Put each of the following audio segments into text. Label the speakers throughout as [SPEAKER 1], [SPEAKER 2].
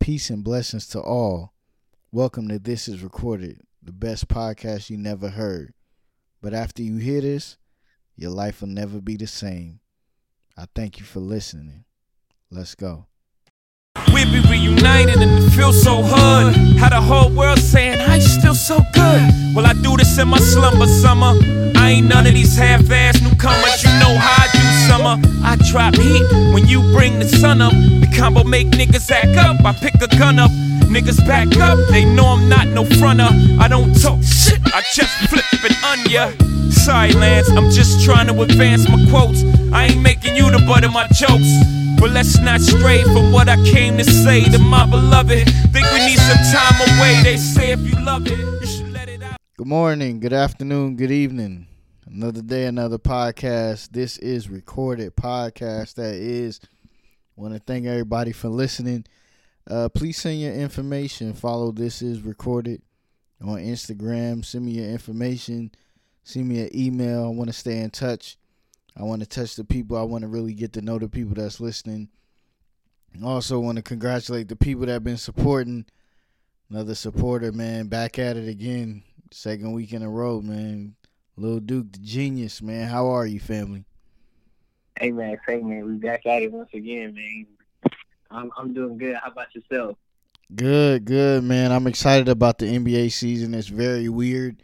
[SPEAKER 1] Peace and blessings to all. Welcome to This Is Recorded, the best podcast you never heard. But after you hear this, your life will never be the same. I thank you for listening. Let's go.
[SPEAKER 2] We be reunited and it feels so hood. How the whole world saying, how you still so good? Well, I do this in my slumber summer. I ain't none of these half-ass newcomers. You know how summer. I drop heat when you bring the sun up. The combo make niggas act up. I pick a gun up. Niggas back up. They know I'm not no fronter. I don't talk shit. I just flip it on ya. Sorry, Lance. I'm just trying to advance my quotes. I ain't making you the butt of my jokes. But let's not stray from what I came to say to my beloved. Think we need some time away. They say if you love it, you should let it out.
[SPEAKER 1] Good morning, good afternoon, good evening. Another day, another podcast. This is recorded podcast. That is. Want to thank everybody for listening. Uh, please send your information. Follow this is recorded on Instagram. Send me your information. Send me an email. I want to stay in touch. I want to touch the people. I want to really get to know the people that's listening. Also want to congratulate the people that have been supporting. Another supporter, man, back at it again. Second week in a row, man. Lil Duke, the genius, man. How are you, family?
[SPEAKER 3] Hey man, say man, we back at it once again, man. I'm I'm doing good. How about yourself?
[SPEAKER 1] Good, good, man. I'm excited about the NBA season. It's very weird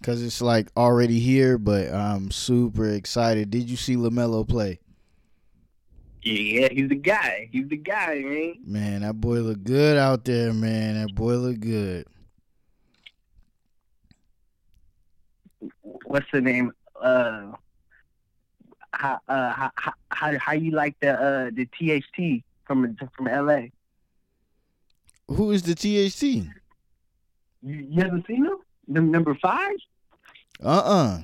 [SPEAKER 1] because it's like already here, but I'm super excited. Did you see LaMelo play?
[SPEAKER 3] Yeah, he's the guy. He's the guy, man.
[SPEAKER 1] Man, that boy look good out there, man. That boy look good.
[SPEAKER 3] What's the name? Uh, how uh how how how, you like the uh the THT from from LA?
[SPEAKER 1] Who is the THT?
[SPEAKER 3] You, you haven't seen him? The number five?
[SPEAKER 1] Uh-uh.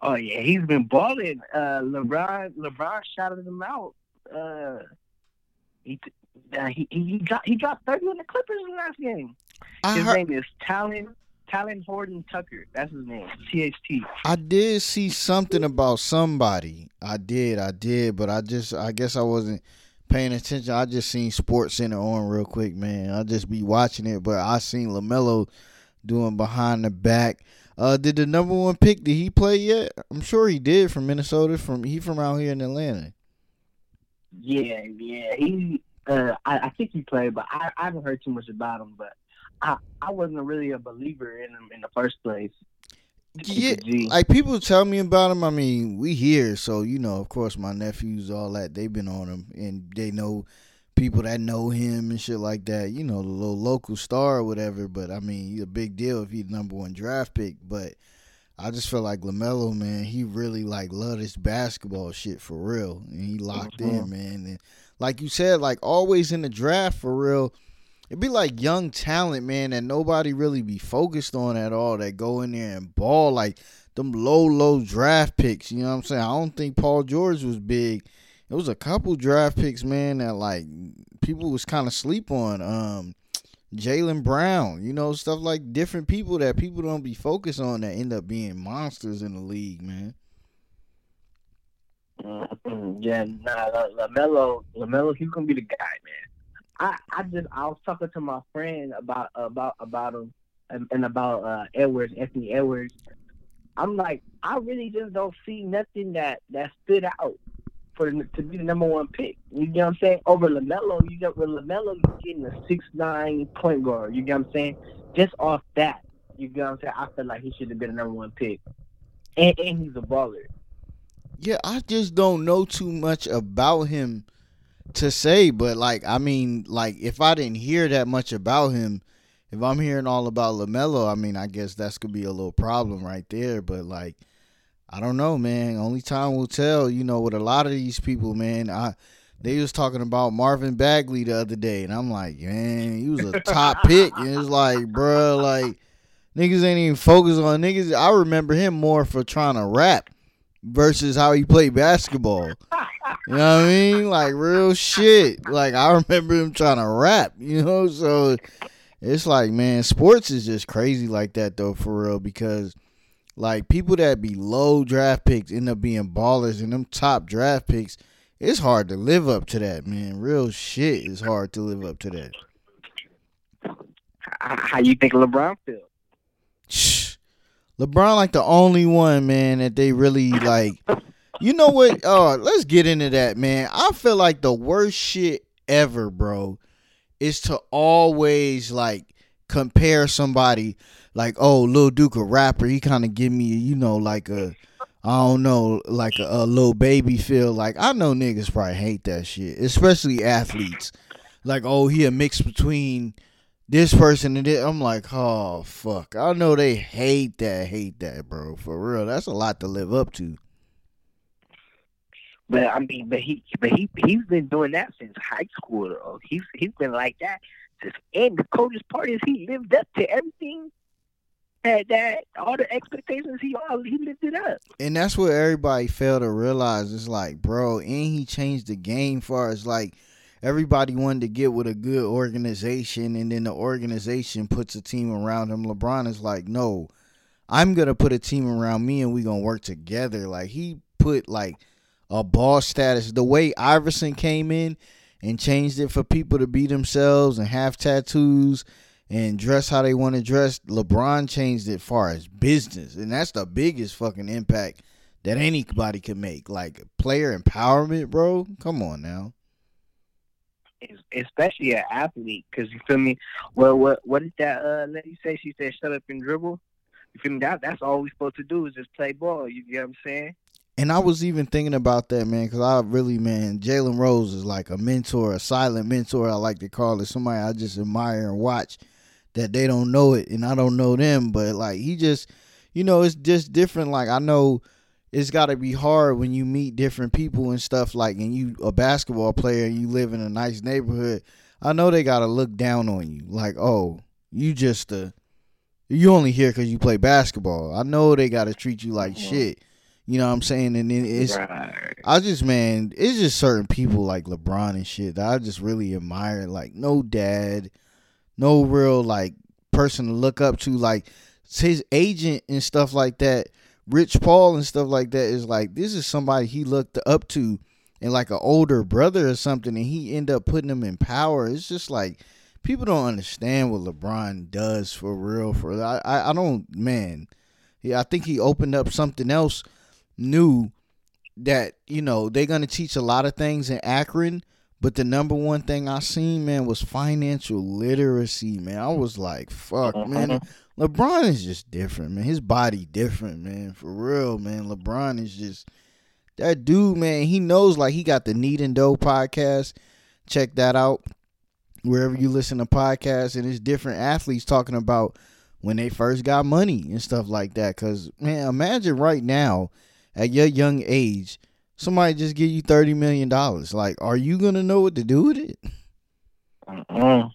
[SPEAKER 3] Oh yeah, he's been balling. Uh, LeBron LeBron shouted him out. Uh, he uh, he he got he got thirty on the Clippers in the last game.
[SPEAKER 1] I
[SPEAKER 3] His
[SPEAKER 1] heard,
[SPEAKER 3] name is Talen Talen Horton Tucker. That's his name. THT.
[SPEAKER 1] I did see something about somebody. I did, I did, but I just I guess I wasn't paying attention. I just seen Sports Center on real quick, man. I just be watching it, but I seen LaMelo doing behind the back. Uh did the number one pick did he play yet? I'm sure he did from Minnesota. From he from out here in Atlanta.
[SPEAKER 3] Yeah, yeah. He uh I, I think he played, but I, I haven't heard too much about him. But I I wasn't really a believer in him in the first place.
[SPEAKER 1] Yeah, like people tell me about him. I mean, we hear, so you know, of course, my nephews, all that, they've been on him, and they know people that know him and shit like that. You know, the little local star or whatever. But I mean, he's a big deal if he's the number one draft pick. But I just feel like Lamelo, man, he really like loved his basketball shit for real, and he locked in,
[SPEAKER 3] Mhm.
[SPEAKER 1] man. And like you said, like always in the draft for real. It'd be like young talent, man, that nobody really be focused on at all. That go in there and ball like them low, low draft picks. You know what I'm saying? I don't think Paul George was big. It was a couple draft picks, man, that like people was kind of sleep on. Um, Jaylen Brown, you know, stuff like different people that people don't be focused on that end up being monsters in the league, man.
[SPEAKER 3] Mhm. Yeah, nah, La- Lamelo, Lamelo, he's gonna be the guy, man. I, I just, I was talking to my friend about, about, about him, and, about uh, Edwards, Anthony Edwards. I'm like, I really just don't see nothing that that stood out for to be the number one pick. You get what I'm saying? Over Lamelo, you got with Lamelo, you're getting a six nine point guard. You get what I'm saying? Just off that, you get what I'm saying? I feel like he should have been the number one pick, and, and he's a baller.
[SPEAKER 1] Yeah, I just don't know too much about him to say, but like I mean, like if I didn't hear that much about him, if I'm hearing all about Lamelo, I mean, I guess that's could be a little problem right there. But like, I don't know, man. Only time will tell. You know, with a lot of these people, man, I they was talking about Marvin Bagley the other day, and I'm like, man, he was a top pick, and it's like, bruh, like niggas ain't even focused on niggas. I remember him more for trying to rap versus how he played basketball. You know what I mean? Like real shit. Like I remember him trying to rap, you know? So it's like, man, sports is just crazy like that though, for real, because like people that be low draft picks end up being ballers and them top draft picks it's hard to live up to that, man. Real shit is hard to live up to that.
[SPEAKER 3] How, you think LeBron feel?
[SPEAKER 1] Shh. LeBron like the only one, man, that they really like. You know what? Oh, let's get into that, man. I feel like the worst shit ever, bro, is to always like compare somebody like, oh, Lil Duke a rapper, he kind of give me, you know, like a I don't know, like a, a little baby feel. Like I know niggas probably hate that shit, especially athletes. Like, oh, he a mix between this person and this. I'm like, oh fuck. I know they hate that, hate that, bro. For real, that's a lot to live up to.
[SPEAKER 3] But I mean, but he, but he, he's been doing that since high school. Though. He's he's been like that since. And the coldest part is he lived up to everything had that all the expectations he all he lived it up.
[SPEAKER 1] And that's what everybody failed to realize. It's like, bro, and he changed the game for us. Like everybody wanted to get with a good organization, and then the organization puts a team around him. LeBron is like, no, I'm gonna put a team around me, and we gonna work together. Like he put like a boss status. The way Iverson came in and changed it for people to be themselves and have tattoos and dress how they want to dress. LeBron changed it far as business, and that's the biggest fucking impact that anybody can make. Like player empowerment, bro. Come on now.
[SPEAKER 3] Especially an athlete, because you feel me. Well, what what did that uh, lady say? She said, "Shut up and dribble." You feel me? That that's all we're supposed to do is just play ball. You, you know what I'm saying?
[SPEAKER 1] And I was even thinking about that, man, because I really, man, Jalen Rose is like a mentor, a silent mentor. I like to call it somebody I just admire and watch that they don't know it and I don't know them, but like he just you know, it's just different. Like I know it's got to be hard when you meet different people and stuff like and you a basketball player and you live in a nice neighborhood. I know they got to look down on you. Like, "Oh, you just uh you only here cuz you play basketball." I know they got to treat you like shit. You know what I'm saying? And then it's right. I just man, it's just certain people like LeBron and shit that I just really admire. Like no dad, no real like person to look up to. Like his agent and stuff like that, Rich Paul and stuff like that is like this is somebody he looked up to and like an older brother or something, and he end up putting him in power. It's just like people don't understand what LeBron does for real. For I, I, I don't, man. Yeah, I think he opened up something else new that you know they're gonna teach a lot of things in Akron but the number one thing I seen, man, was financial literacy, man. I was like, fuck, man. Mm-hmm. LeBron is just different, man. His body different, man. For real, man. LeBron is just that dude, man. He knows like he got the Kneading Dough podcast. Check that out. Wherever you listen to podcasts, and it's different athletes talking about when they first got money and stuff like that. Cause man, imagine right now, at your young age, somebody just give you thirty million dollars. Like, are you gonna know what to do with it? Uh-uh.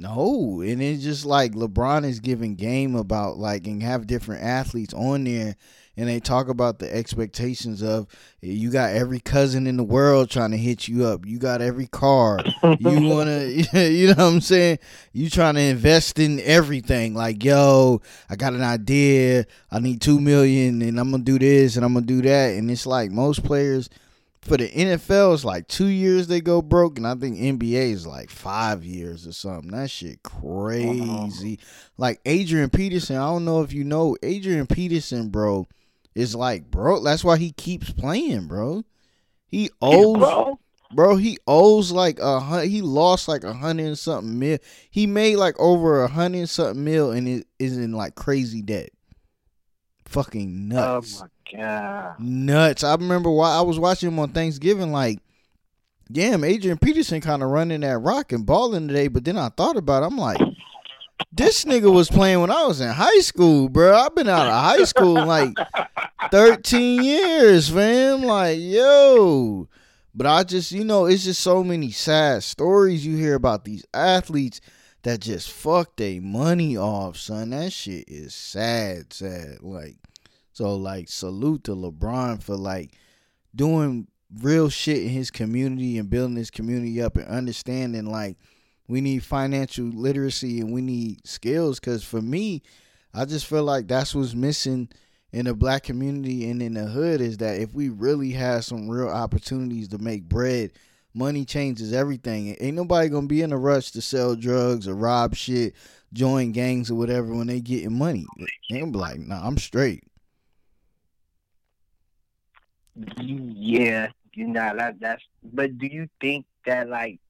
[SPEAKER 1] No, and it's just like LeBron is giving game about like and have different athletes on there and they talk about the expectations of you got every cousin in the world trying to hit you up. You got every car. You want to you know what I'm saying? You trying to invest in everything. Like, yo, I got an idea. I need 2 million and I'm to do this and I'm to do that and it's like most players for the NFL, it's like two years they go broke, and I think NBA is like five years or something. That shit crazy. Like Adrian Peterson, I don't know if you know Adrian Peterson, bro is like, bro, that's why he keeps playing, bro. He owes, bro. bro. He owes like a he lost like a hundred and something mil. He made like over a hundred and something mil, and it is in like crazy debt. Fucking oh nuts.
[SPEAKER 3] Oh my god.
[SPEAKER 1] Nuts. I remember why I was watching him on Thanksgiving, like. Damn, Adrian Peterson kind of running that rock and balling today, but then I thought about it. I'm like, this nigga was playing when I was in high school, bro. I've been out of high school like 13 years, fam. Like, yo. But I just, you know, it's just so many sad stories you hear about these athletes that just fuck their money off, son. That shit is sad, sad. Like, so like salute to LeBron for like doing real shit in his community and building his community up and understanding like we need financial literacy and we need skills because for me i just feel like that's what's missing in the black community and in the hood is that if we really had some real opportunities to make bread, money changes everything. Ain't nobody gonna be in a rush to sell drugs or rob shit, join gangs or whatever when they getting money. They be like, nah, I'm straight.
[SPEAKER 3] Yeah, you know that that's. But do you think that like,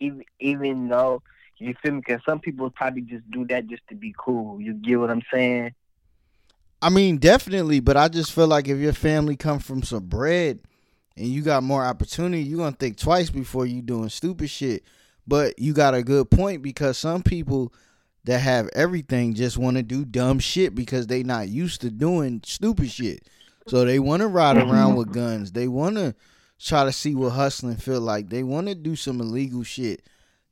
[SPEAKER 3] even even though you feel me, because some people probably just do that just to be cool. You get what I'm saying?
[SPEAKER 1] I mean, definitely, but I just feel like if your family come from some bread and you got more opportunity, you're gonna think twice before you doing stupid shit. But you got a good point because some people that have everything just want to do dumb shit because they not used to doing stupid shit. So they want to ride around with guns. They want to try to see what hustling feel like. They want to do some illegal shit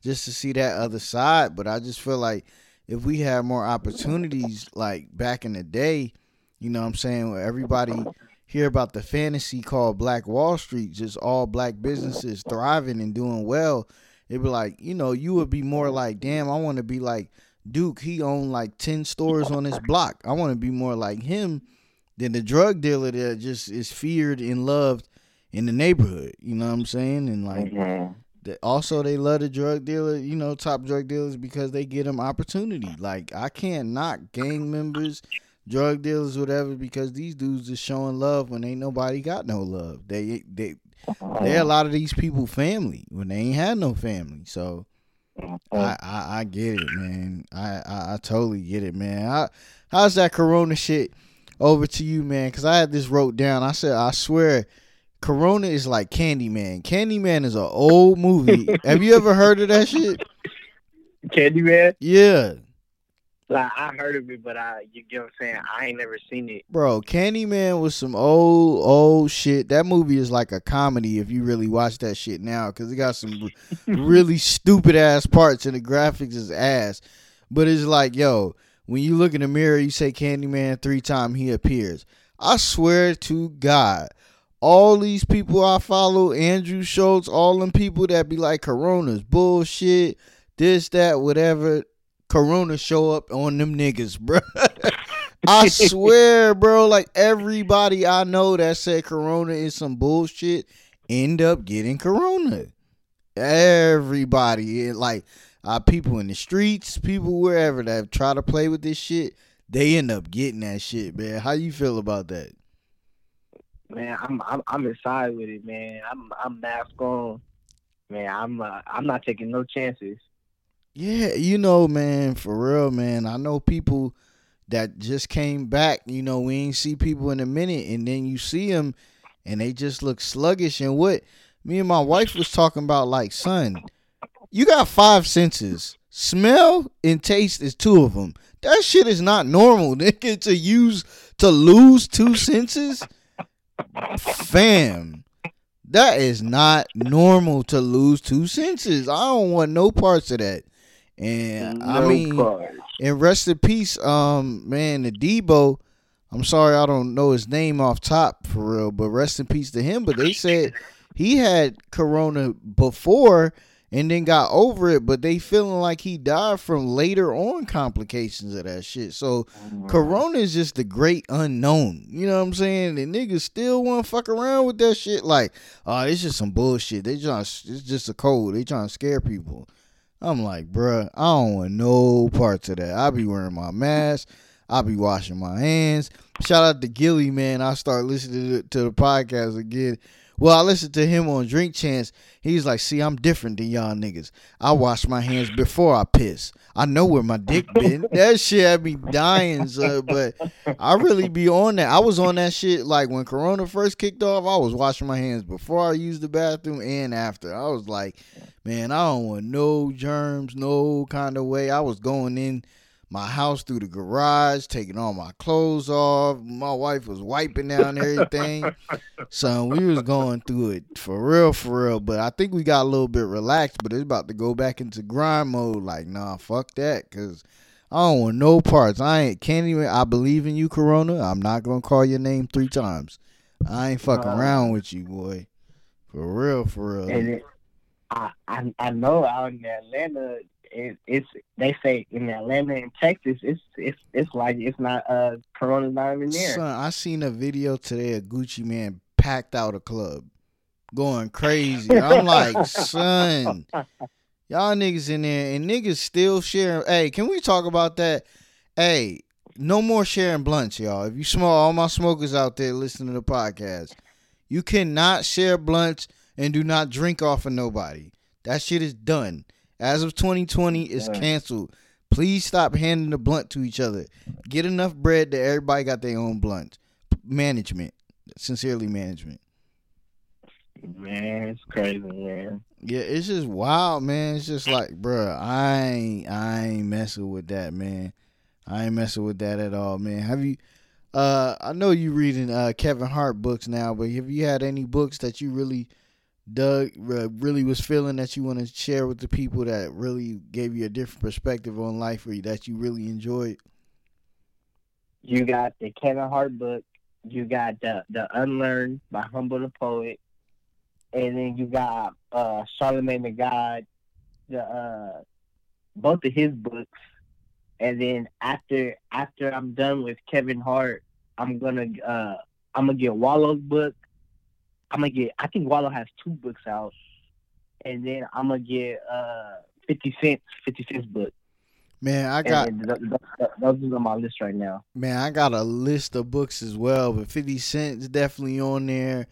[SPEAKER 1] just to see that other side. But I just feel like if we had more opportunities like back in the day, you know what I'm saying, where everybody hear about the fantasy called Black Wall Street, just all black businesses thriving and doing well, it'd be like, you know, you would be more like, damn, I want to be like Duke. He owned like 10 stores on his block. I want to be more like him than the drug dealer that just is feared and loved in the neighborhood. You know what I'm saying? And like,
[SPEAKER 3] Mhm.
[SPEAKER 1] that also they love the drug dealer, you know, top drug dealers because they get them opportunity. Like I can't knock gang members, drug dealers, whatever, because these dudes is showing love when ain't nobody got no love. They they they a lot of these people family when they ain't had no family. So I, I I get it, man. I, I I totally get it, man. I, how's that Corona shit over to you, man? Because I had this wrote down. I said I swear. Corona is like Candyman. Candyman is an old movie. Have you ever heard of that shit?
[SPEAKER 3] Candyman.
[SPEAKER 1] Yeah,
[SPEAKER 3] Like I heard of it, but I you get what I'm saying. I ain't never seen it.
[SPEAKER 1] bro. Candyman was some old old shit. That movie is like a comedy if you really watch that shit now, because it got some really stupid ass parts and the graphics is ass. But it's like, yo, when you look in the mirror, you say Candyman three times, he appears. I swear to God, all these people I follow, Andrew Schulz, all them people that be like Corona's bullshit, this, that, whatever. Corona show up on them niggas, bro. I swear, bro, like everybody I know that said Corona is some bullshit end up getting Corona. Everybody, like uh, people in the streets, people wherever that try to play with this shit, they end up getting that shit, man. How you feel about that?
[SPEAKER 3] Man, I'm I'm I'm inside with it, man. I'm I'm mask on. Man, I'm uh, I'm not taking no chances.
[SPEAKER 1] Yeah, you know, man, for real, man. I know people that just came back. You know, we ain't see people in a minute, and then you see them, and they just look sluggish. And what me and my wife was talking about, like, son, you got five senses. Smell and taste is two of them. That shit is not normal, nigga. To use to lose two senses, fam. That is not normal to lose two senses. I don't want no parts of that. And I mean,
[SPEAKER 3] cars.
[SPEAKER 1] and rest in peace, um, man, the Deebo. I'm sorry, I don't know his name off top for real, but rest in peace to him. But they said he had corona before and then got over it, but they feeling like he died from later on complications of that shit. So mm-hmm. corona is just the great unknown. You know what I'm saying? And niggas still want to fuck around with that shit. Like, oh, it's just some bullshit. They just it's just a cold. They trying to scare people. I'm like, bruh, I don't want no parts of that. I be wearing my mask. I be washing my hands. Shout out to Gillie, man. I start listening to the podcast again. Well, I listened to him on Drink Champs. He's like, see, I'm different than y'all niggas. I wash my hands before I piss. I know where my dick been. that shit had me dying, so, but I really be on that. I was on that shit like when Corona first kicked off. I was washing my hands before I used the bathroom and after. I was like, man, I don't want no germs, no kind of way. I was going in my house through the garage, taking all my clothes off. My wife was wiping down everything. so we was going through it for real, for real. But I think we got a little bit relaxed, but it's about to go back into grind mode. Like, nah, fuck that. Cause I don't want no parts. I ain't can't even I believe in you, Corona. I'm not gonna call your name three times. I ain't fucking
[SPEAKER 3] Uh,
[SPEAKER 1] around with you, boy. For real, for real.
[SPEAKER 3] And it, I, I I know out in Atlanta, it, it's they say in Atlanta and Texas, it's it's it's like it's not uh Corona's not even there.
[SPEAKER 1] Son, I seen a video today of Gucci Mane packed out a club, going crazy. I'm like, son, y'all niggas in there and niggas still sharing. Hey, can we talk about that? Hey, no more sharing blunts, y'all. If you smoke, all my smokers out there listening to the podcast, you cannot share blunts and do not drink off of nobody. That shit is done. As of 2020,
[SPEAKER 3] is
[SPEAKER 1] canceled. Please stop handing the blunt to each other. Get enough bread that everybody got their own blunt. Management, sincerely, management.
[SPEAKER 3] Man, it's crazy, man.
[SPEAKER 1] Yeah, it's just wild, man. It's just like, bruh, I ain't, I ain't messing with that, man. I ain't messing with that at all, man. Have you? Uh, I know you reading uh Kevin Hart books now, but have you had any books that you really dug, re- really was feeling that you want to share with the people that really gave you a different perspective on life, or that you really enjoyed?
[SPEAKER 3] You got the Kevin Hart book. You got the the Unlearned by Humble the Poet, and then you got uh Charlemagne the God, the uh both of his books. And then after after I'm done with Kevin Hart, I'm gonna uh I'm gonna get Wallo's book. I'm gonna get I think Wallo has two books out, and then I'm gonna get uh Fifty Cent Fifty Cent's book.
[SPEAKER 1] Man, I got
[SPEAKER 3] and, and th- th- th- those are on my list right now.
[SPEAKER 1] Man, I got a list of books as well, but 50 Cent's definitely on there.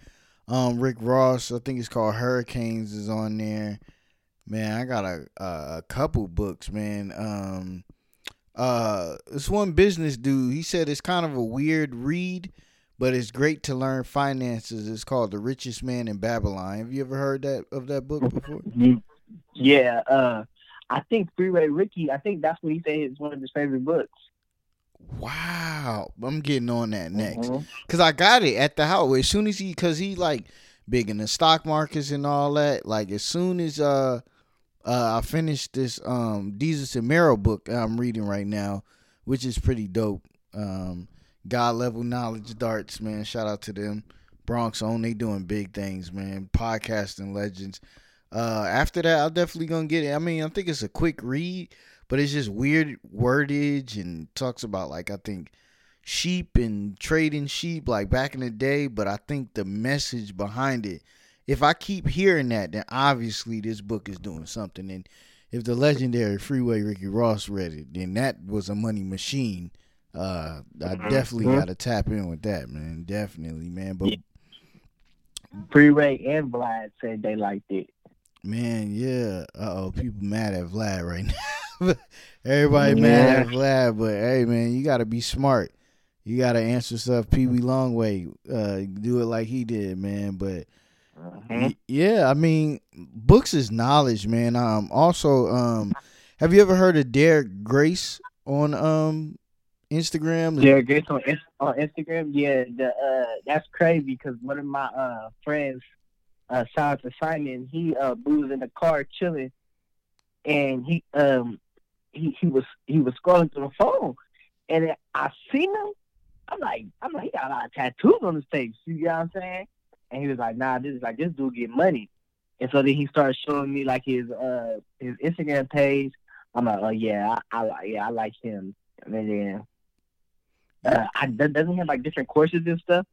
[SPEAKER 1] Um, Rick Ross, I think it's called Hurricanes, is on there. Man, I got a a, a couple books, man. Um, uh, this one business dude, he said it's kind of a weird read, but it's great to learn finances. It's called The Richest Man in Babylon. Have you ever heard that of that book before?
[SPEAKER 3] Yeah, uh, I think Freeway Ricky. I think that's what he said is one of his favorite books.
[SPEAKER 1] Wow, I'm getting on that next.
[SPEAKER 3] Mhm.
[SPEAKER 1] Cause I got it at the house as soon as he, cause he like big in the stock markets and all that. Like as soon as uh, uh I finished this um Desus and Mero book I'm reading right now, which is pretty dope. Um, God level knowledge darts, man. Shout out to them. Bronx on, they doing big things, man. Podcasting legends. Uh, after that, I'm definitely gonna get it. I mean, I think it's a quick read, but it's just weird wordage and talks about like I think sheep and trading sheep like back in the day, but I think the message behind it, if I keep hearing that, then obviously this book is doing something. And if the legendary Freeway Ricky Ross read it, then that was a money machine. Uh, I definitely
[SPEAKER 3] Mhm.
[SPEAKER 1] got to tap in with that, man. Definitely, man. But
[SPEAKER 3] Yeah. Freeway and Vlad said they liked it.
[SPEAKER 1] man, yeah. Uh oh, people mad at Vlad right now. Everybody mad at Vlad, but hey, man, you got to be smart. You got to answer stuff Pee Wee Longway. Uh, do it like he did, man. But
[SPEAKER 3] Mhm.
[SPEAKER 1] y- yeah, I mean, books is knowledge, man. Um, also, um, have you ever heard of Derek Grace on um Instagram?
[SPEAKER 3] Yeah, Grace on, on Instagram. Yeah, the uh, that's crazy because one of my uh friends, uh, shout out to Simon. He uh, was in the car chilling, and he um he he was he was scrolling through the phone, and I seen him. I'm like I'm like he got a lot of tattoos on his face. You know what I'm saying? And he was like, Nah, this is like this dude get money. And so then he started showing me like his uh his Instagram page. I'm like, oh yeah, I, I like yeah I like him. And then uh, I, doesn't he have like different courses and stuff.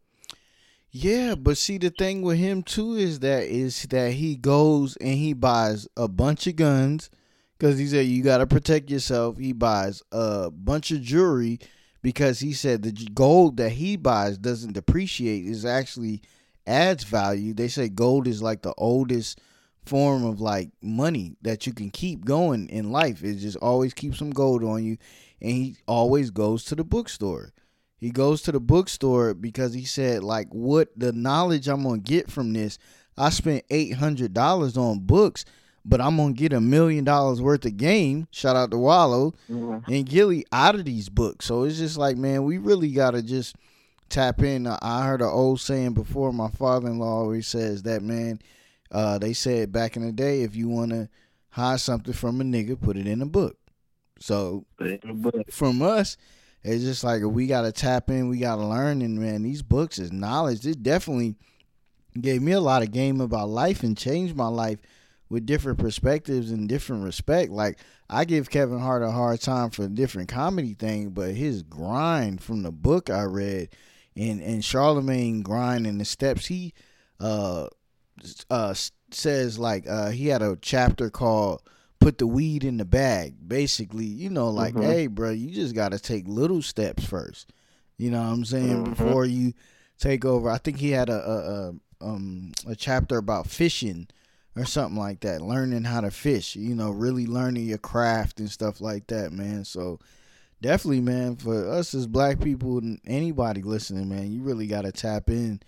[SPEAKER 1] Yeah, but see the thing with him too is that is that he goes and he buys a bunch of guns because he said you got to protect yourself. He buys a bunch of jewelry because he said the gold that he buys doesn't depreciate; is actually adds value. They say gold is like the oldest form of like money that you can keep going in life. It just always keeps some gold on you, and he always goes to the bookstore. He goes to the bookstore because he said, like, what the knowledge I'm gonna get from this. I spent eight hundred dollars on books, but I'm gonna get a million dollars worth of game. Shout out to Wallo and Gillie out of these books. So it's just like, man, we really gotta just tap in. I heard an old saying before. My father-in-law always says that, man. Uh, they said back in the day, if you wanna hide something from a nigga, put it in a book. So
[SPEAKER 3] But
[SPEAKER 1] from us, it's just like we gotta tap in, we gotta learn, and man, these books is knowledge. It definitely gave me a lot of game about life and changed my life with different perspectives and different respect. Like I give Kevin Hart a hard time for a different comedy thing, but his grind from the book I read and and Charlemagne grind and the steps he uh uh says like uh he had a chapter called put the weed in the bag basically you know like
[SPEAKER 3] Mhm.
[SPEAKER 1] hey bro you just got to take little steps first. You know what i'm saying?
[SPEAKER 3] Mhm.
[SPEAKER 1] before you take over. I think he had a, a, a um a chapter about fishing or something like that learning how to fish you know really learning your craft and stuff like that man. So definitely man for us as black people and anybody listening man you really got to tap in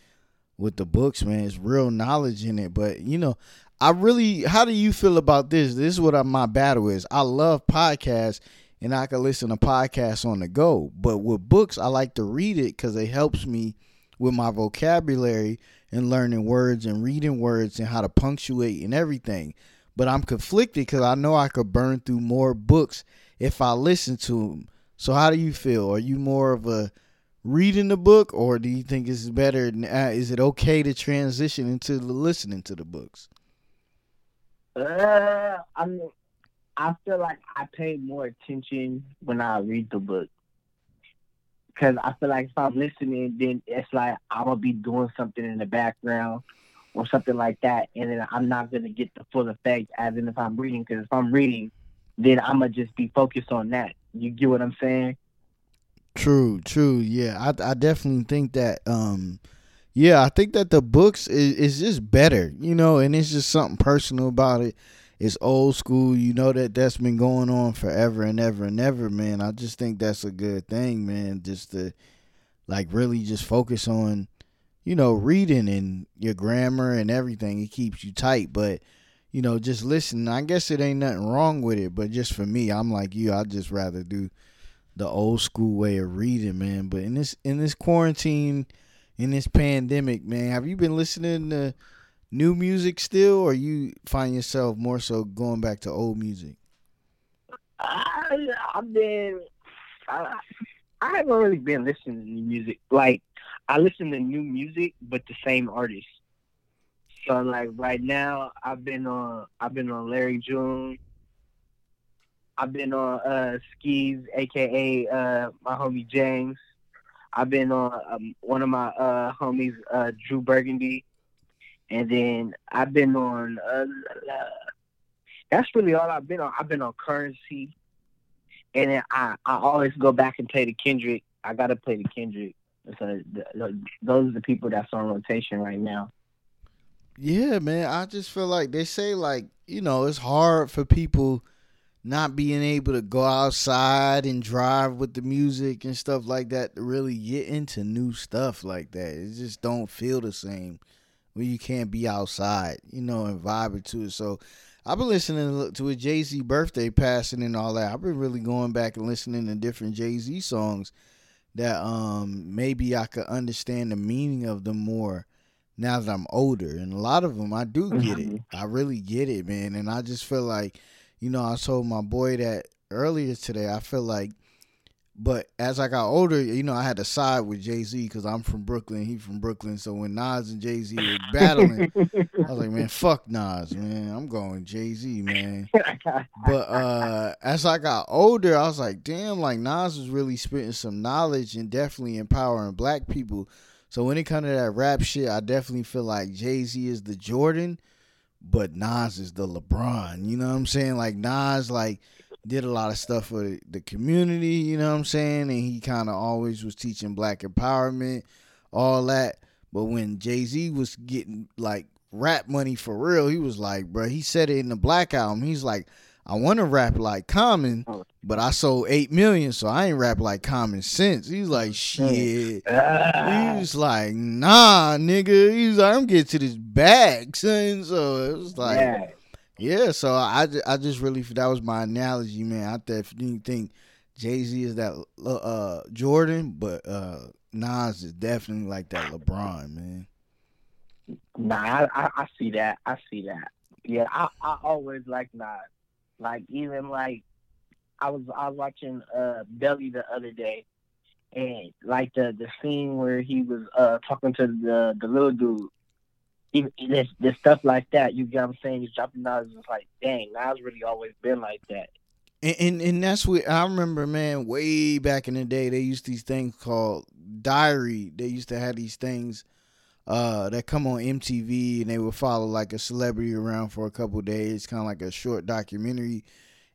[SPEAKER 1] with the books man. It's real knowledge in it but you know i really how do you feel about this? This is what I, my battle is. I love podcasts and i can listen to podcasts on the go. But with books i like to read it because it helps me with my vocabulary and learning words and reading words and how to punctuate and everything. But i'm conflicted because i know i could burn through more books if i listen to them so how do you feel? Are you more of a reading the book, or do you think it's better? Uh, is it okay to transition into listening to the books?
[SPEAKER 3] Uh, I mean, I feel like I pay more attention when I read the book. Because I feel like if I'm listening, then it's like I'm going to be doing something in the background or something like that. And then I'm not going to get the full effect as in if I'm reading. Because if I'm reading, then I'm going to just be focused on that. You get what I'm saying?
[SPEAKER 1] True, true. Yeah, I I definitely think that. Um, yeah, I think that the books is, is just better, you know, and it's just something personal about it. It's old school, you know that that's been going on forever and ever and ever, man. I just think that's a good thing, man. Just to like really just focus on, you know, reading and your grammar and everything. It keeps you tight, but you know, just listening. I guess it ain't nothing wrong with it, but just for me, I'm like you. I just rather do the old school way of reading, man. But in this in this quarantine, in this pandemic, man, have you been listening to new music still, or you find yourself more so going back to old music?
[SPEAKER 3] I, I've been, I, I haven't really been listening to new music. Like, I listen to new music, but the same artist. So, like right now, I've been on, I've been on Larry June. I've been on uh, Skis, aka uh, my homie James. I've been on um, one of my uh, homies, uh, Drew Burgundy, and then I've been on. Uh, that's really all I've been on. I've been on Currency, and then I, I always go back and play the Kendrick. I gotta play the Kendrick. So the, the, those are the people that's on rotation right now.
[SPEAKER 1] Yeah, man. I just feel like they say like you know it's hard for people not being able to go outside and drive with the music and stuff like that to really get into new stuff like that. It just don't feel the same when you can't be outside, you know, and vibing to it. So I've been listening to a Jay Z birthday passing and all that. I've been really going back and listening to different Jay Z songs that um maybe I could understand the meaning of them more now that I'm older. And a lot of them I do get it. I really get it, man. And I just feel like you know, I told my boy that earlier today. I feel like, but as I got older, you know, I had to side with Jay Z because I'm from Brooklyn, he from Brooklyn. So when Nas and Jay Z were battling, I was like, man, fuck Nas, man. I'm going Jay Z, man. But uh as I got older, I was like, damn, like Nas was really spitting some knowledge and definitely empowering black people. So when it comes to that rap shit, I definitely feel like Jay Z is the Jordan but Nas is the LeBron. You know what I'm saying? Like Nas like did a lot of stuff for the community, you know what I'm saying? And he kind of always was teaching black empowerment, all that. But when Jay-Z was getting like rap money for real, he was like, bro, he said it in the Black album. He's like, I want to rap like Common, but I sold 8 million, so I ain't rap like Common since. He's like, shit. He was like, nah, nigga. He's like, I'm getting to this bag, son. So it was like, yeah.
[SPEAKER 3] yeah.
[SPEAKER 1] so I, I just really, that was my analogy, man. I definitely think Jay Z is that uh, Jordan, but uh, Nas is definitely like that LeBron, man.
[SPEAKER 3] Nah, I, I, I see that. I see that. Yeah, I, I always like Nas. Like even like I was I was watching uh Belly the other day and like the the scene where he was uh talking to the the little dude. even this, this stuff like that. You get what I'm saying? He's dropping knowledge. It's like, dang, Nas really always been like that.
[SPEAKER 1] And, and and that's what I remember, man. Way back in the day, they used these things called diary. They used to have these things uh, that come on MTV, and they would follow like a celebrity around for a couple days, kind of like a short documentary.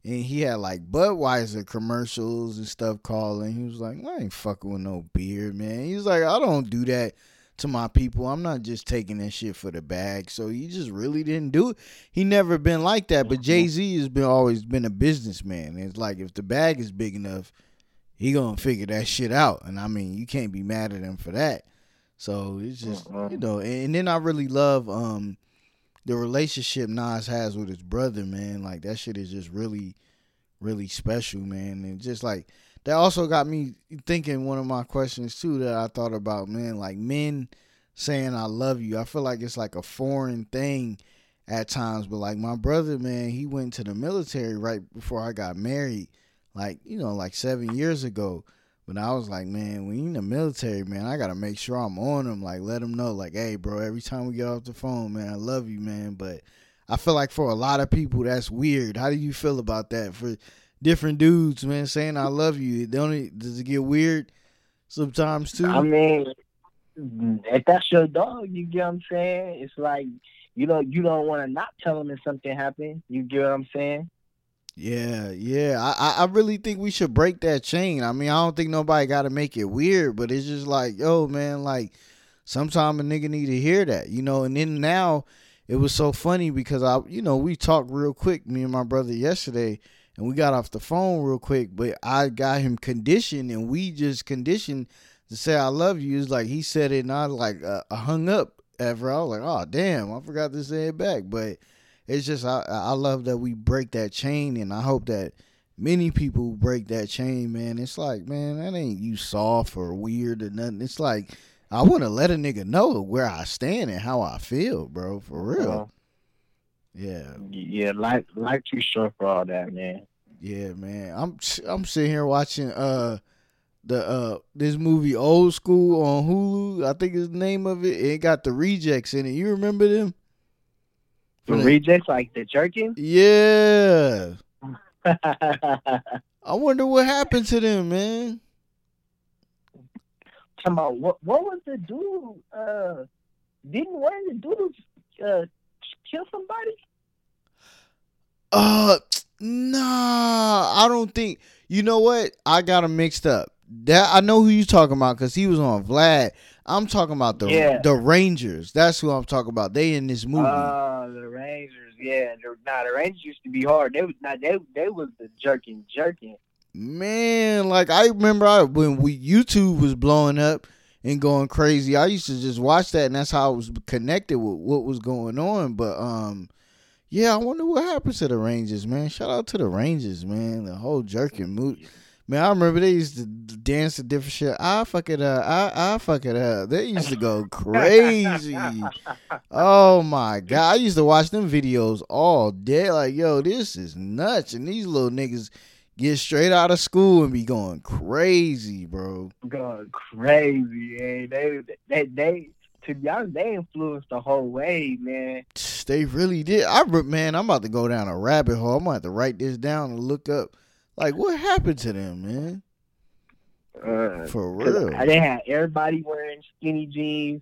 [SPEAKER 1] And he had like Budweiser commercials and stuff calling. He was like, "I ain't fucking with no beer, man." He's like, "I don't do that." to my people. I'm not just taking that shit for the bag. So he just really didn't do it. He never been like that. But Jay Z has been always been a businessman. It's like if the bag is big enough, he gonna figure that shit out. And I mean, you can't be mad at him for that. So it's just you know. And then I really love um the relationship Nas has with his brother, man. Like that shit is just really, really special, man. And just like that also got me thinking one of my questions too that I thought about, man, like men saying I love you. I feel like it's like a foreign thing at times, but like my brother, man, he went to the military right before I got married, like, you know, like 7 years ago. But I was like, man, when you in the military, man, I gotta make sure I'm on him. Like, let him know, like, hey, bro, every time we get off the phone, man, I love you, man. But I feel like for a lot of people, that's weird. How do you feel about that? For different dudes, man, saying I love you. Don't it, does it get weird sometimes too?
[SPEAKER 3] I mean, if that's your dog, you get what I'm saying. It's like you know you don't want to not tell him if something happened. You get what I'm saying?
[SPEAKER 1] Yeah, yeah. I I really think we should break that chain. I mean, I don't think nobody got to make it weird, but it's just like, yo, man, like sometimes a nigga need to hear that, you know. And then now it was so funny because I, you know, we talked real quick, me and my brother yesterday and we got off the phone real quick, but I got him conditioned and we just conditioned to say I love you. It's like he said it and I like uh, hung up ever. I was like, oh damn, I forgot to say it back. But it's just I I love that we break that chain and I hope that many people break that chain, man. It's like, man, that ain't you soft or weird or nothing. It's like I want to let a nigga know where I stand and how I feel, bro, for real. Yeah.
[SPEAKER 3] Yeah, life life too short for all that, man.
[SPEAKER 1] Yeah, man. I'm I'm sitting here watching uh the uh this movie Old School on Hulu. I think is the name of it. It got the rejects in it. You remember them?
[SPEAKER 3] The rejects like the jerking?
[SPEAKER 1] Yeah. I wonder what happened to them, man.
[SPEAKER 3] Talking about what what was the dude uh didn't one of the dudes uh kill somebody?
[SPEAKER 1] Uh, nah, I don't think. You know what? I got him mixed up. That I know who you talking about because he was on Vlad. I'm talking about the yeah. the Rangers. That's who I'm talking about. They in this movie.
[SPEAKER 3] Uh, the Rangers. Yeah, nah, the Rangers used to be hard. They was not. They they was the jerking, jerking.
[SPEAKER 1] Man, like I remember I, when we YouTube was blowing up and going crazy. I used to just watch that, and that's how I was connected with what was going on. But um, yeah, I wonder what happened to the Rangers, man. Shout out to the Rangers, man. The whole jerking mood. Man, I remember they used to dance to different shit. I fuck it up. I I fuck it up. They used to go crazy. oh my god, I used to watch them videos all day. Like, yo, this is nuts. And these little niggas get straight out of school and be going crazy, bro.
[SPEAKER 3] Going crazy, man. They they they to be honest, they influenced the whole way, man.
[SPEAKER 1] They really did. I man, I'm about to go down a rabbit hole. I'm gonna have to write this down and look up, like, what happened to them, man. Uh, For real,
[SPEAKER 3] they had everybody wearing skinny jeans.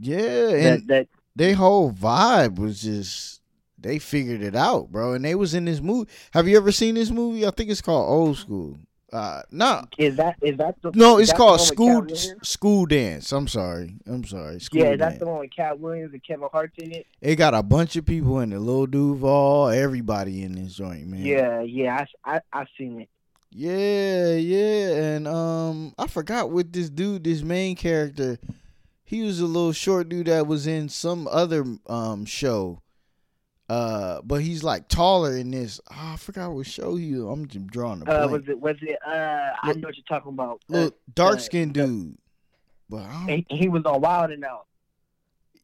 [SPEAKER 1] Yeah, and that, that their whole vibe was just they figured it out, bro. And they was in this movie. Have you ever seen this movie? I think it's called Old School. Uh, no.
[SPEAKER 3] Is that is that the?
[SPEAKER 1] No, it's called school school dance. I'm sorry. I'm sorry.
[SPEAKER 3] School yeah, that's the one with Katt Williams and Kevin Hart in it.
[SPEAKER 1] It got a bunch of people in it. Lil Duval, everybody in this joint, man.
[SPEAKER 3] Yeah, yeah, I I I seen it.
[SPEAKER 1] Yeah, yeah, and um, I forgot what this dude, this main character, he was a little short dude that was in some other um show. Uh, but he's like taller in this. Oh, I forgot what show he. I'm just drawing a
[SPEAKER 3] blank. Uh, was it? Was it? Uh, I know what you're talking about.
[SPEAKER 1] Look, uh, dark skinned uh, dude. But
[SPEAKER 3] he, he, was on Wild and Out.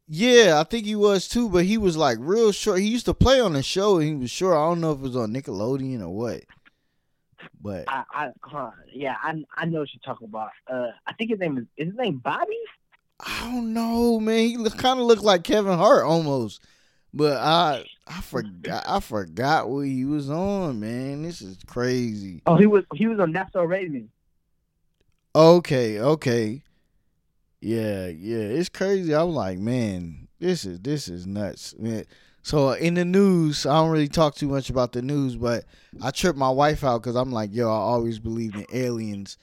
[SPEAKER 1] Yeah, I think he was too. But he was like real short. He used to play on the show. and He was short. I don't know if it was on Nickelodeon or what. But
[SPEAKER 3] I, I huh, yeah, I I know what you're talking about. Uh, I think his name is is his name Bobby.
[SPEAKER 1] I don't know, man. He kind of looked like Kevin Hart almost, but I I forgot I forgot what he was on, man. This is crazy.
[SPEAKER 3] Oh, he was he was on That's So Raven.
[SPEAKER 1] Okay, okay. Yeah, yeah. It's crazy. I'm like, man, this is this is nuts. Man. So uh, in the news, I don't really talk too much about the news, but I tripped my wife out because I'm like, yo, I always believed in aliens,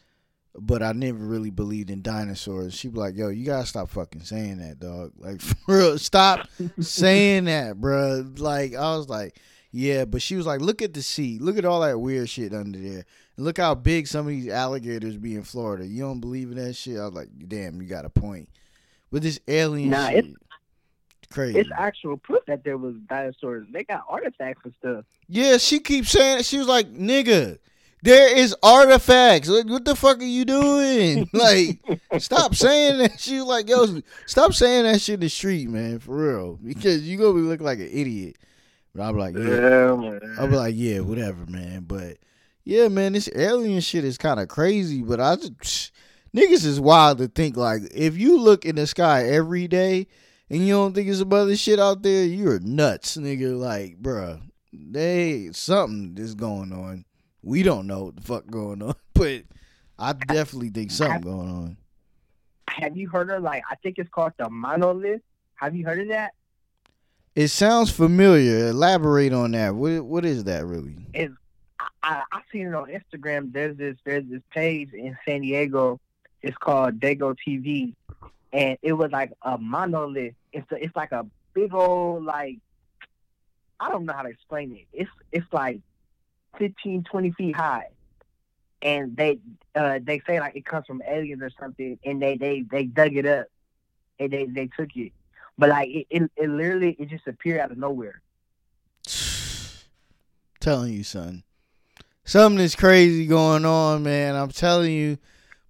[SPEAKER 1] but I never really believed in dinosaurs. She be like, yo, you gotta stop fucking saying that, dog. Like, for real, stop saying that, bro. Like, I was like, yeah, but she was like, look at the sea, look at all that weird shit under there. Look how big some of these alligators be in Florida. You don't believe in that shit? I was like, damn, you got a point. But this alien
[SPEAKER 3] Nah,
[SPEAKER 1] shit,
[SPEAKER 3] it's-
[SPEAKER 1] crazy.
[SPEAKER 3] It's actual proof that there was dinosaurs. They got artifacts and stuff.
[SPEAKER 1] Yeah, she keeps saying. She was like, nigga, there is artifacts. Like, what the fuck are you doing? like, stop saying that. shit. like, yo, stop saying that shit in the street, man, for real. Because you gonna be looking like an idiot. But I'm like, yeah.
[SPEAKER 3] man.
[SPEAKER 1] I'll be like, yeah, whatever, man. But yeah, man, this alien shit is kind of crazy. But I just niggas is wild to think like if you look in the sky every day and you don't think there's some other shit out there, you're nuts, nigga. Like, bruh, they something is going on. We don't know what the fuck going on, but I definitely think something going on.
[SPEAKER 3] Have you heard of like I think it's called the monolith? Have you heard of that?
[SPEAKER 1] It sounds familiar. Elaborate on that. What what is that really?
[SPEAKER 3] I, I I seen it on Instagram. There's this there's this page in San Diego. It's called Dago TV, and it was like a monolith. It's a, it's like a big old like I don't know how to explain it. It's it's like 15, 20 feet high, and they uh they say like it comes from aliens or something, and they they they dug it up, and they they took it, but like it it, it literally it just appeared out of nowhere.
[SPEAKER 1] telling you, son. Something is crazy going on, man. I'm telling you.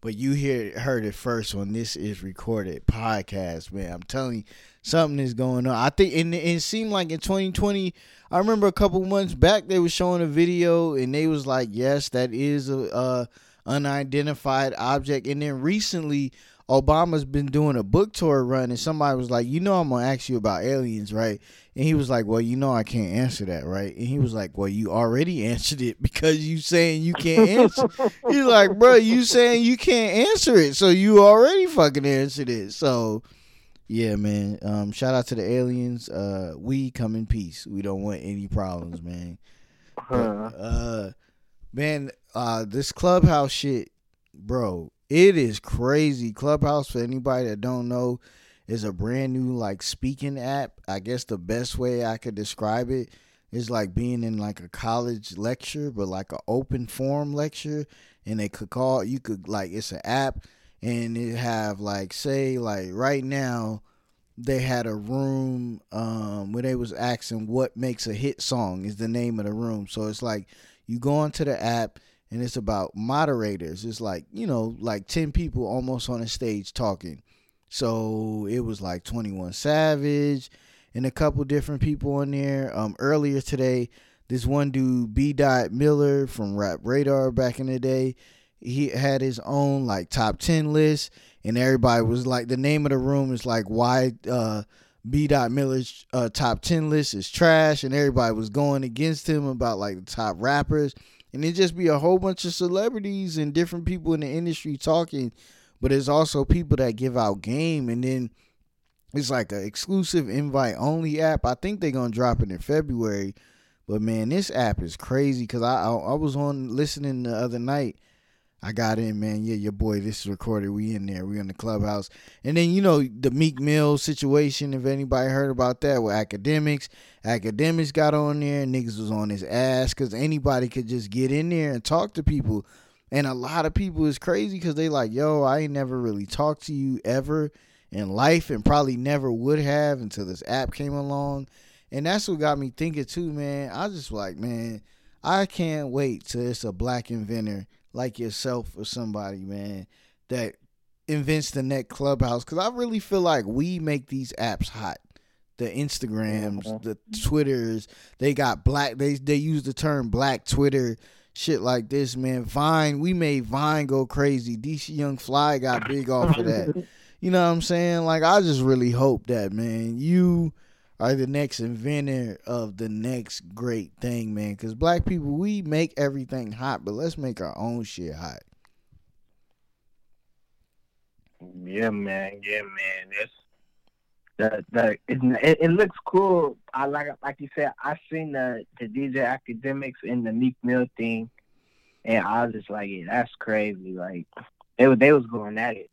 [SPEAKER 1] But you hear heard it first when this is recorded podcast, man. I'm telling you, something is going on. I think and it seemed like in 2020. I remember a couple months back they were showing a video and they was like, yes, that is a, a unidentified object. And then recently, Obama's been doing a book tour run, and somebody was like, you know, I'm gonna ask you about aliens, right? And he was like, Well, you know I can't answer that, right? And he was like, Well, you already answered it because you saying you can't answer. He's like, Bro, you saying you can't answer it, so you already fucking answered it. So yeah, man. Um, shout out to the aliens. Uh, we come in peace. We don't want any problems, man. But, uh, man, uh, this clubhouse shit, bro, it is crazy. Clubhouse, for anybody that don't know, is a brand new like speaking app. I guess the best way I could describe it is like being in like a college lecture, but like an open forum lecture, and they could call you could like it's an app, and it have like say like right now they had a room um where they was asking what makes a hit song is the name of the room so it's like you go into the app and it's about moderators. It's like you know like 10 people almost on a stage talking. So it was like 21 savage and a couple different people on there. Um earlier today this one dude b dot miller from rap radar back in the day he had his own like top 10 list and everybody was like the name of the room is like why uh B. Dot Miller's uh, top ten list is trash, and everybody was going against him about like the top rappers, and it just be a whole bunch of celebrities and different people in the industry talking, but there's also people that give out game, and then it's like an exclusive invite only app. I think they're gonna drop it in February, but man, this app is crazy because I, I I was on listening the other night. I got in, man. Yeah, your boy, this is recorded. We in there. We in the clubhouse. And then, you know, the Meek Mill situation, if anybody heard about that with Akademiks. Akademiks got on there. Niggas was on his ass because anybody could just get in there and talk to people. And a lot of people is crazy because they like, yo, I ain't never really talked to you ever in life and probably never would have until this app came along. And that's what got me thinking too, man. I just like, man, I can't wait till it's a black inventor like yourself or somebody, man, that invents the next clubhouse. Cause I really feel like we make these apps hot. The Instagrams, the Twitters, they got black. They they use the term Black Twitter, shit like this, man. Vine, we made Vine go crazy. DC Young Fly got big off of that. You know what I'm saying? Like I just really hope that man, you are the next inventor of the next great thing, man. Because black people, we make everything hot, but let's make our own shit hot.
[SPEAKER 3] Yeah, man. Yeah, man. It's the the it, it, looks cool. I like like you said. I seen the the DJ Akademiks and the Meek Mill thing, and I was just like, yeah, that's crazy. Like they they was going at it.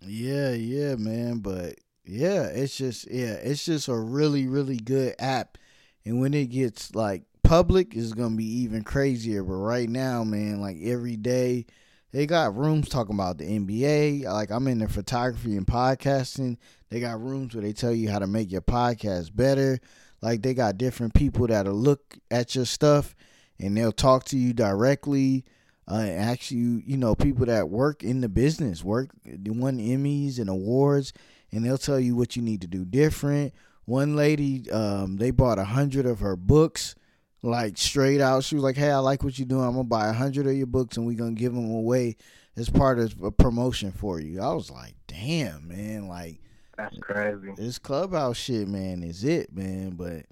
[SPEAKER 1] Yeah, yeah, man. But yeah, it's just yeah, it's just a really really good app, and when it gets like public, it's gonna be even crazier. But right now, man, like every day they got rooms talking about the NBA. Like I'm in the photography and podcasting. They got rooms where they tell you how to make your podcast better. Like they got different people that'll look at your stuff and they'll talk to you directly. Uh, actually, you know, people that work in the business, work, won Emmys and awards, and they'll tell you what you need to do different. One lady, um, they bought a hundred of her books like straight out. She was like, "Hey, I like what you're doing. I'm gonna buy a hundred of your books, and we're gonna give them away as part of a promotion for you." I was like, "Damn, man! Like,
[SPEAKER 3] that's crazy.
[SPEAKER 1] This clubhouse shit, man, is it, man? But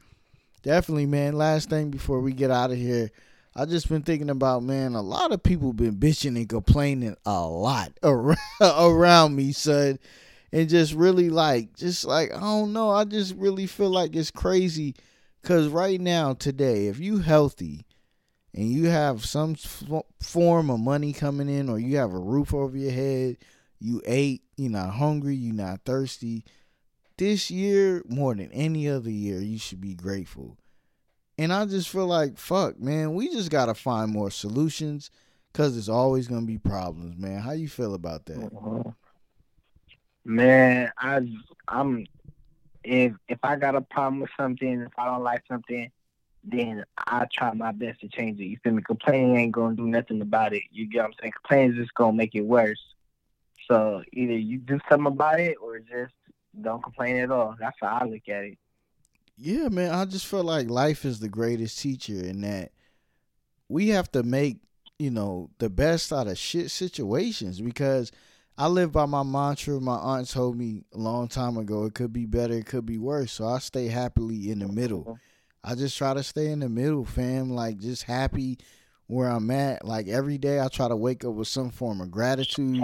[SPEAKER 1] definitely, man. Last thing before we get out of here." I just been thinking about man. A lot of people been bitching and complaining a lot around, around me, son, and just really like, just like I don't know. I just really feel like it's crazy because right now, today, if you healthy and you have some form of money coming in, or you have a roof over your head, you ate, you're not hungry, you're not thirsty. This year, more than any other year, you should be grateful. And I just feel like, fuck, man, we just gotta find more solutions because there's always gonna be problems, man. How you feel about that?
[SPEAKER 3] Mm-hmm. Man, I I'm if if I got a problem with something, if I don't like something, then I try my best to change it. You feel me? Complaining ain't gonna do nothing about it. You get what I'm saying? Complaining is just gonna make it worse. So either you do something about it or just don't complain at all. That's how I look at it.
[SPEAKER 1] Yeah, man. I just feel like life is the greatest teacher in that we have to make, you know, the best out of shit situations because I live by my mantra. My aunt told me a long time ago it could be better, it could be worse. So I stay happily in the middle. I just try to stay in the middle, fam. Like just happy where I'm at. Like every day I try to wake up with some form of gratitude.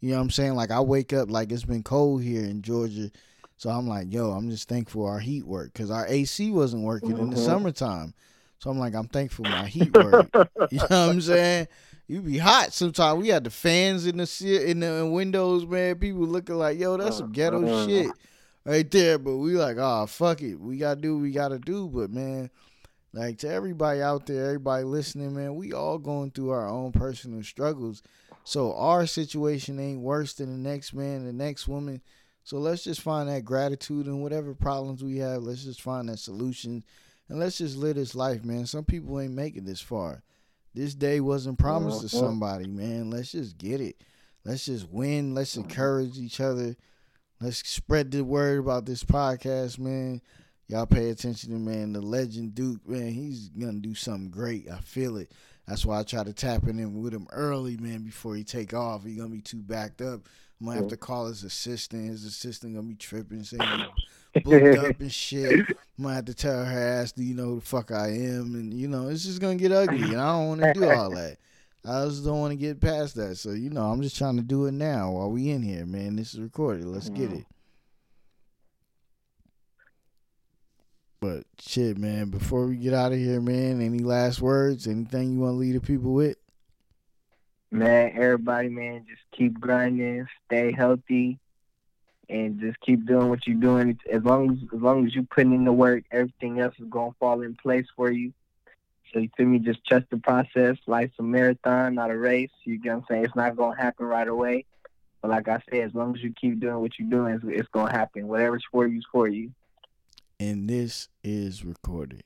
[SPEAKER 1] You know what I'm saying? Like I wake up like it's been cold here in Georgia. So I'm like, yo, I'm just thankful our heat worked because our AC wasn't working mm-hmm. in the mm-hmm. summertime. So I'm like, I'm thankful my heat worked. you know what I'm saying? You be hot sometimes. We had the fans in the shit in the windows, man. People looking like, yo, that's some ghetto shit right there. But we like, oh fuck it, we gotta do what we gotta do. But man, like to everybody out there, everybody listening, man, we all going through our own personal struggles. So our situation ain't worse than the next man, the next woman. So let's just find that gratitude and whatever problems we have, let's just find that solution and let's just live this life, man. Some people ain't making this far. This day wasn't promised to uh-huh. somebody, man. Let's just get it. Let's just win. Let's encourage each other. Let's spread the word about this podcast, man. Y'all pay attention to man, the legend Duke, man. He's gonna do something great. I feel it. That's why I try to tap in with him early, man, before he take off. He gonna be too backed up. I'm gonna have to call his assistant. His assistant gonna be tripping, saying booked up and shit. I'm gonna have to tell her ass, do you know who the fuck I am? And you know, it's just gonna get ugly, and I don't want to do all that. I just don't want to get past that. So you know, I'm just trying to do it now while we in here, man. This is recorded. Let's get mm-hmm. it. But shit, man. Before we get out of here, man, any last words? Anything you want to leave the people with?
[SPEAKER 3] Man, everybody, man, just keep grinding, stay healthy, and just keep doing what you're doing. As long as as long as you put in the work, everything else is gonna fall in place for you. So you feel me? Just trust the process. Life's a marathon, not a race. You get what I'm saying? It's not gonna happen right away. But like I said, as long as you keep doing what you're doing, it's, it's gonna happen. Whatever's for you is for you.
[SPEAKER 1] And this is recorded.